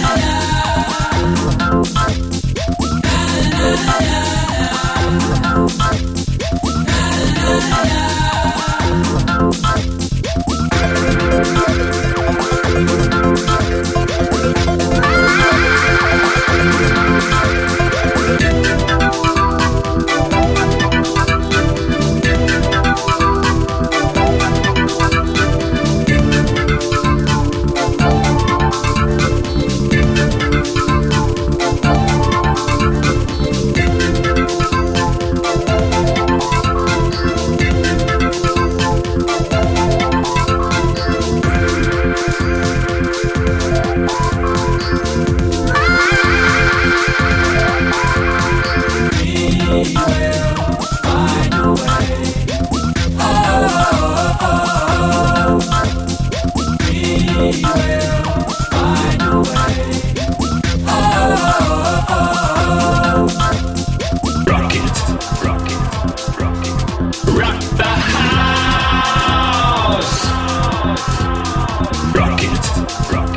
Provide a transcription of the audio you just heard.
Yeah. the house. Rock it. Rock